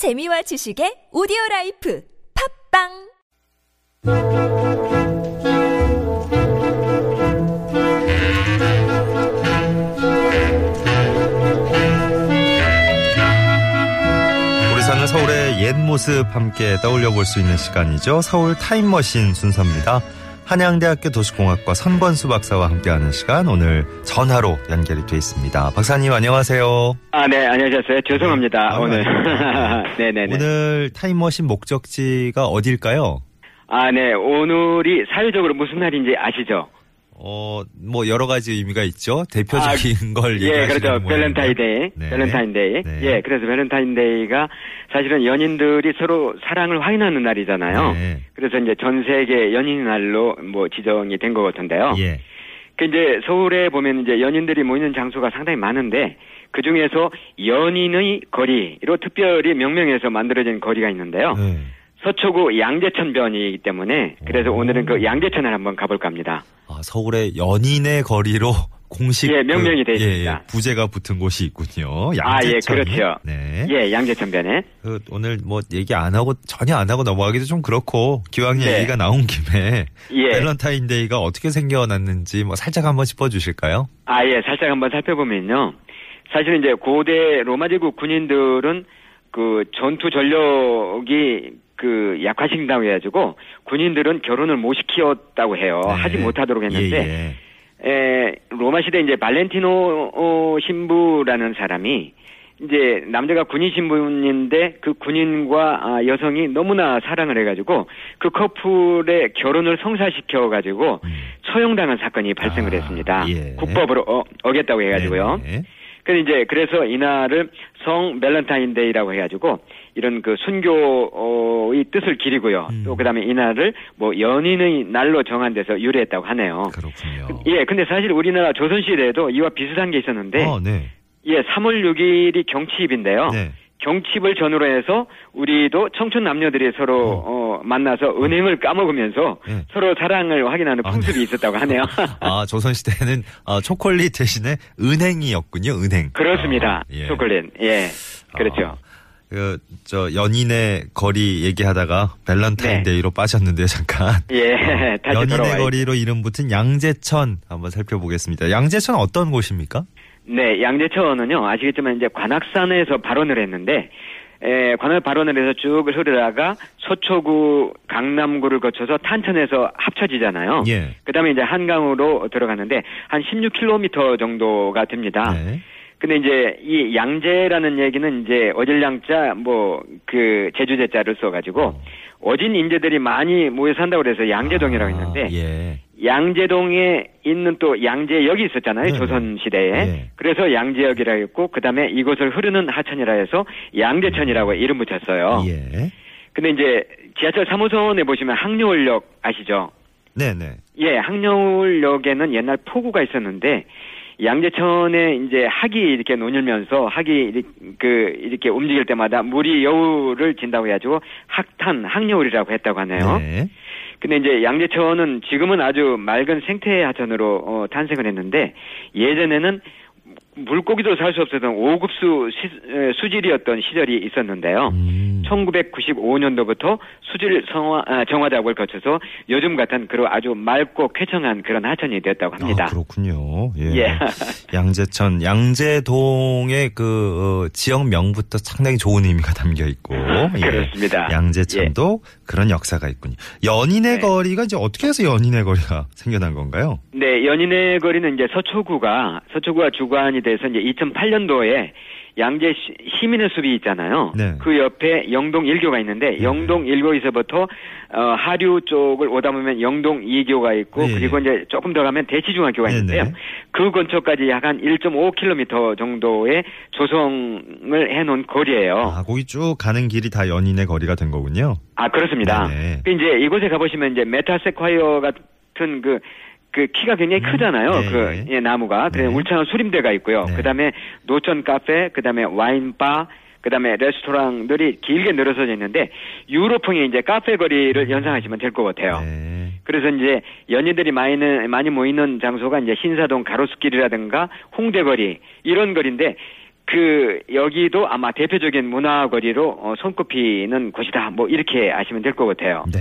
재미와 지식의 오디오 life 팟빵 우리 사는 서울의 옛 모습 함께 떠올려 볼 수 있는 시간이죠. 서울 타임머신 순서입니다. 한양대학교 도시공학과 선권수 박사와 함께하는 시간 오늘 전화로 연결이 돼 있습니다. 박사님 안녕하세요. 아, 네, 안녕하셨어요. 죄송합니다, 아, 오늘. 아닙니다. 네네 네. 오늘 타임머신 목적지가 어딜까요? 아, 네, 오늘이 사회적으로 무슨 날인지 아시죠? 어, 뭐 여러 가지 의미가 있죠. 대표적인 걸 예, 그렇죠. 밸런타인데이. 네. 밸런타인데이. 네. 예, 그래서 밸런타인데이가 사실은 연인들이 서로 사랑을 확인하는 날이잖아요. 네. 그래서 이제 전 세계 연인 날로 뭐 지정이 된 것 같은데요. 예. 그 이제 서울에 보면 이제 연인들이 모이는 장소가 상당히 많은데 그 중에서 연인의 거리로 특별히 명명해서 만들어진 거리가 있는데요. 네. 서초구 양재천변이기 때문에 그래서 오. 오늘은 그 양재천을 한번 가볼까 합니다. 아, 서울의 연인의 거리로 공식 예, 명명이 그, 돼 있습니다. 부제가 붙은 곳이 있군요. 아, 예. 그렇죠. 네. 예, 양재천변에. 그 오늘 뭐 얘기 안 하고 전혀 안 하고 넘어가기도 좀 그렇고 기왕 네. 얘기가 나온 김에 예. 밸런타인데이가 어떻게 생겨났는지 뭐 살짝 한번 짚어 주실까요? 아, 예, 살짝 한번 살펴보면요. 사실은 이제 고대 로마 제국 군인들은 그 전투 전력이 그 약화시킨다고 해가지고 군인들은 결혼을 못 시켰다고 해요. 네. 하지 못하도록 했는데 예, 에, 로마 시대 이제 발렌티노 어, 신부라는 사람이 이제 남자가 군인 신분인데 그 군인과 아, 여성이 너무나 사랑을 해가지고 그 커플의 결혼을 성사시켜가지고 음. 처형당한 사건이 발생을 아, 했습니다. 예. 국법으로 어, 어겼다고 해가지고요. 네, 네. 그래서 이제 그래서 이날을 성 밸런타인데이라고 해가지고 이런 그 순교의 뜻을 기리고요. 음. 또 그다음에 이날을 뭐 연인의 날로 정한 데서 유래했다고 하네요. 그렇군요. 예, 근데 사실 우리나라 조선시대에도 이와 비슷한 게 있었는데, 어, 네. 예, 3월 6일이 경칩인데요. 네. 경칩을 전후로 해서 우리도 청춘 남녀들이 서로 어, 만나서 은행을 까먹으면서 네. 서로 사랑을 확인하는 아, 풍습이 있었다고 하네요. 아, 조선 시대는 아, 초콜릿 대신에 은행이었군요, 은행. 그렇습니다. 아, 예. 초콜릿. 예. 그렇죠. 아, 그, 저, 연인의 거리 얘기하다가 밸런타인데이로 빠졌는데, 잠깐. 예. 다시 연인의 돌아와야죠. 거리로 이름 붙은 양재천 한번 살펴보겠습니다. 양재천 어떤 곳입니까? 네, 양재천은요, 아시겠지만 이제 관악산에서 발원을 했는데, 에, 관을 발원을 해서 쭉 흐르다가 서초구, 강남구를 거쳐서 탄천에서 합쳐지잖아요. 예. 그 다음에 이제 한강으로 들어가는데, 한 16km 정도가 됩니다. 네. 근데 이제 이 양재라는 얘기는 이제 어질양자, 뭐, 그, 제주제자를 써가지고, 어진 인재들이 많이 모여 산다고 그래서 양재동이라고 아, 했는데, 예. 양재동에 있는 또 양재역이 있었잖아요. 네네. 조선 시대에. 예. 그래서 양재역이라 했고, 그 다음에 이곳을 흐르는 하천이라 해서 양재천이라고 이름 붙였어요. 예. 근데 이제 지하철 3호선에 보시면 항려울역 아시죠? 네네. 예, 항려울역에는 옛날 포구가 있었는데, 양재천에 이제 학이 이렇게 논일면서 학이 그 이렇게 움직일 때마다 물이 여울을 진다고 해가지고 학탄 항려울이라고 했다고 하네요. 네. 근데 이제 양재천은 지금은 아주 맑은 생태 하천으로 어, 탄생을 했는데 예전에는 물고기도 살 수 없었던 5급수 수질이었던 시절이 있었는데요. 음. 1995년도부터 수질 성화, 아, 정화 작업을 거쳐서 요즘 같은 그런 아주 맑고 쾌청한 그런 하천이 되었다고 합니다. 아, 그렇군요. 예. 예. 양재천, 양재동의 그 어, 지역 명부터 상당히 좋은 의미가 담겨 있고, 예. 그렇습니다. 양재천도 그런 역사가 있군요. 연인의 네. 거리가 이제 어떻게 해서 연인의 거리가 생겨난 건가요? 네, 연인의 거리는 이제 서초구가 서초구가 주관이 돼서 이제 2008년도에 양재 시- 시민의 숲이 있잖아요. 네. 그 옆에 영동 1교가 있는데 영동 1교에서부터 어, 하류 쪽을 오다 보면 영동 2교가 있고 네. 그리고 이제 조금 더 가면 대치중학교가 네, 있는데요. 네. 그 근처까지 약 한 1.5km 정도의 조성을 해놓은 거리예요. 아, 거기 쭉 가는 길이 다 연인의 거리가 된 거군요. 아, 그렇습니다. 네네. 그 이제 이곳에 가보시면 이제 메타세콰이어 같은 그, 그 키가 굉장히 음, 크잖아요. 네. 그, 예, 나무가. 그래 네. 울창한 수림대가 있고요. 네. 그 다음에 노천 카페, 그 다음에 와인바, 그 다음에 레스토랑들이 길게 늘어서져 있는데, 유로풍의 이제 카페 거리를 연상하시면 될 것 같아요. 음. 네. 그래서 이제 연인들이 많이, 많이 모이는 장소가 이제 신사동 가로수길이라든가 홍대거리, 이런 거리인데, 그 여기도 아마 대표적인 문화 거리로 어, 손꼽히는 곳이다. 뭐 이렇게 아시면 될 것 같아요. 네.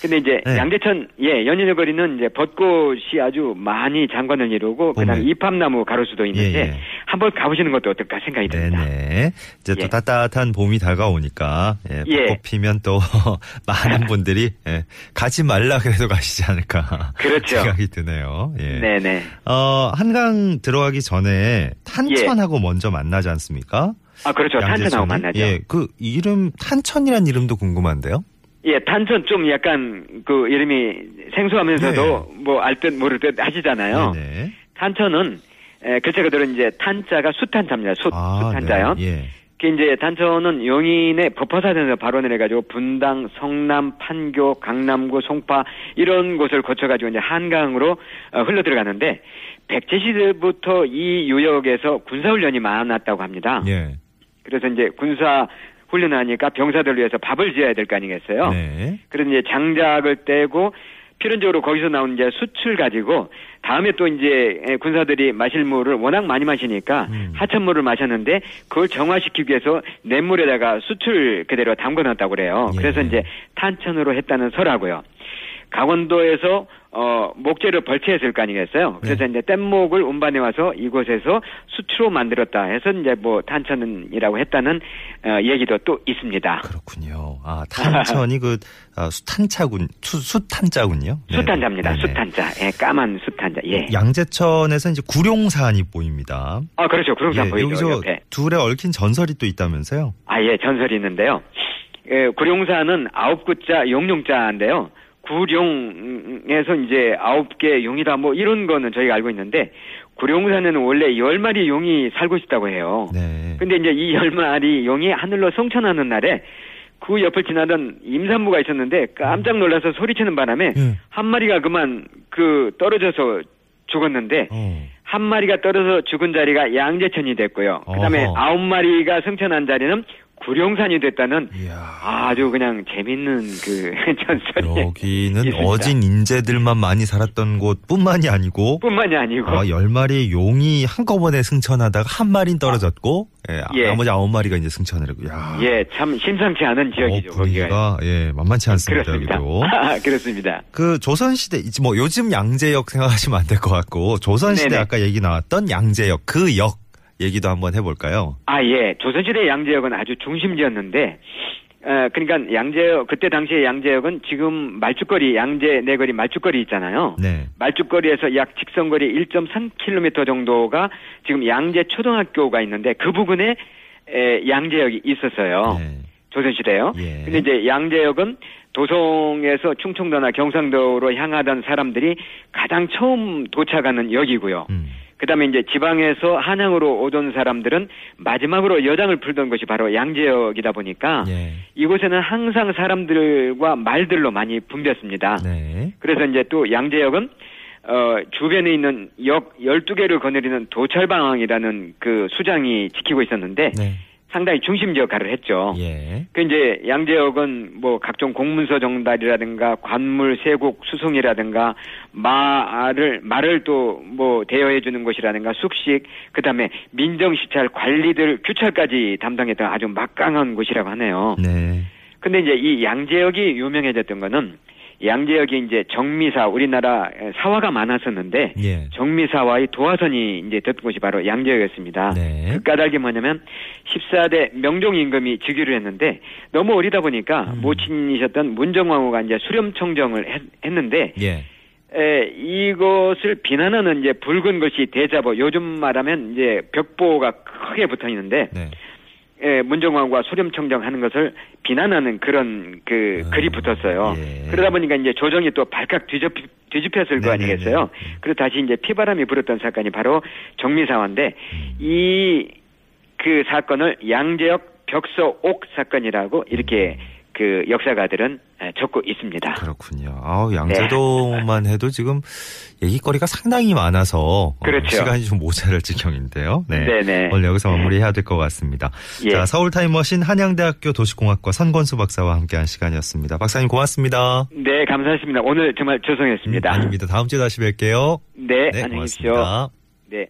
근데 이제 네. 양재천 예 연인의 거리는 이제 벚꽃이 아주 많이 장관을 이루고 그다음. 이팝나무 가로수도 있는데 예, 예. 한번 가보시는 것도 어떨까 생각이 듭니다. 네네. 이제 또 예. 따뜻한 봄이 다가오니까 예, 예. 벚꽃 피면 또 많은 분들이 예, 가지 말라 그래도 가시지 않을까 그렇죠. 생각이 드네요. 예. 네네. 어, 한강 들어가기 전에 탄천하고 먼저 만나지 않습니까? 아 그렇죠. 탄천하고 양재천이? 만나죠. 예, 그 이름 탄천이란 이름도 궁금한데요. 예, 탄천 좀 약간 그 이름이 생소하면서도 뭐알 듯 모를 듯 하시잖아요. 네네. 탄천은 에, 글자 그대로 이제 탄자가 숫탄자입니다. 숫, 숫탄자요. 네. 예. 그 이제 탄천은 용인의 법화사전에서 발원을 해가지고 분당, 성남, 판교, 강남구, 송파 이런 곳을 거쳐가지고 이제 한강으로 어, 흘러 들어가는데 백제 시대부터 이 유역에서 군사훈련이 많았다고 합니다. 예. 그래서 이제 군사 훈련하니까 병사들 위해서 밥을 지어야 될 거 아니겠어요? 네. 그래서 이제 장작을 떼고 필연적으로 거기서 나온 이제 숯을 가지고 다음에 또 이제 군사들이 마실 물을 워낙 많이 마시니까 음. 하천물을 마셨는데 그걸 정화시키기 위해서 냇물에다가 숯을 그대로 담궈놨다고 그래요. 예. 그래서 이제 탄천으로 했다는 설하고요. 강원도에서 어 목재를 벌채했을 거 아니겠어요. 그래서 네. 이제 뗏목을 운반해 와서 이곳에서 수추로 만들었다 해서 이제 뭐 탄천이라고 했다는 어, 얘기도 또 있습니다. 그렇군요. 아, 탄천이 그 아, 수탄차군, 수, 수탄자군요. 네. 수탄자입니다. 네네. 수탄자. 예, 까만 수탄자. 예. 양재천에서 이제 구룡산이 보입니다. 아, 그렇죠. 구룡산 예, 보이죠. 여기서 옆에. 둘에 얽힌 전설이 또 있다면서요? 아, 예, 전설이 있는데요. 예, 구룡산은 아홉 구자 용룡자인데요. 구룡에서 이제 아홉 개 용이다 뭐 이런 거는 저희가 알고 있는데 구룡산에는 원래 열 마리 용이 살고 있다고 해요. 네. 근데 이제 이 열 마리 용이 하늘로 성천하는 날에 그 옆을 지나던 임산부가 있었는데 깜짝 놀라서 소리치는 바람에 예. 한 마리가 그만 그 떨어져서 죽었는데 어. 한 마리가 떨어져 죽은 자리가 양재천이 됐고요. 그다음에. 아홉 마리가 승천한 자리는 구룡산이 됐다는 이야. 아주 그냥 재밌는 그 전설이 여기는 있습니다. 어진 인재들만 많이 살았던 곳뿐만이 아니고 뿐만이 아니고 아, 열 마리의 용이 한꺼번에 승천하다가 한 마리는 떨어졌고 예, 예. 나머지 아홉 마리가 이제 승천을 했고 야. 예참 심상치 않은 지역이죠. 어. 분위기가 예 만만치 않습니다 그렇습니다. 여기도. 그렇습니다. 그 조선 시대 이제 뭐 요즘 양재역 생각하시면 안 될 것 같고 조선 시대 네네. 아까 얘기 나왔던 양재역 그역 얘기도 한번 해볼까요? 아, 예. 조선시대 양재역은 아주 중심지였는데, 어, 그러니까 양재역, 그때 당시에 양재역은 지금 말죽거리, 양재 내거리 말죽거리 있잖아요. 네. 말죽거리에서 약 직선거리 1.3km 정도가 지금 양재 초등학교가 있는데 그 부근에 에, 양재역이 있었어요. 네. 조선시대요. 예. 근데 이제 양재역은 도성에서 충청도나 경상도로 향하던 사람들이 가장 처음 도착하는 역이고요. 음. 그다음에 이제 지방에서 한양으로 오던 사람들은 마지막으로 여장을 풀던 것이 바로 양재역이다 보니까 예. 이곳에는 항상 사람들과 말들로 많이 붐볐습니다. 네. 그래서 이제 또 양재역은 어 주변에 있는 역 12개를 거느리는 도철방이라는 그 수장이 지키고 있었는데 네. 상당히 중심지 역할을 했죠. 예. 그 이제 양재역은 뭐 각종 공문서 정달이라든가 관물 세곡 수송이라든가 말을 말을 또 뭐 대여해 주는 곳이라든가 숙식 그다음에 민정 시찰 관리들 규찰까지 담당했던 아주 막강한 곳이라고 하네요. 네. 근데 이제 이 양재역이 유명해졌던 거는 양재역이 이제 정미사 우리나라 사화가 많았었는데 예. 정미사와의 도화선이 이제 됐던 곳이 바로 양재역이었습니다. 네. 그 까닭이 뭐냐면 14대 명종 임금이 즉위를 했는데 너무 어리다 보니까 음. 모친이셨던 문정왕후가 이제 수렴청정을 했, 했는데 예. 에, 이것을 비난하는 이제 붉은 것이 대자보 요즘 말하면 이제 벽보가 크게 붙어 있는데 네. 예, 문정왕과 소렴청정하는 것을 비난하는 그런 그 아, 글이 붙었어요. 예. 그러다 보니까 이제 조정이 또 발칵 뒤집, 뒤집혔을 거 네네네. 아니겠어요. 그래서 다시 이제 피바람이 불었던 사건이 바로 정미사화인데 음. 이그 사건을 양재역 벽서옥 사건이라고 이렇게 그 역사가들은 에, 적고 있습니다. 그렇군요. 아우, 양재동만 해도 지금 얘기거리가 상당히 많아서 어, 그렇죠. 시간이 좀 모자랄 지경인데요. 네. 네네. 오늘 여기서 마무리해야 될 것 같습니다. 예. 자, 서울 타임머신 한양대학교 도시공학과 선권수 박사와 함께한 시간이었습니다. 박사님 고맙습니다. 네, 감사했습니다. 오늘 정말 죄송했습니다. 음, 아닙니다. 다음 주에 다시 뵐게요. 네, 네, 안녕히 계십시오. 네.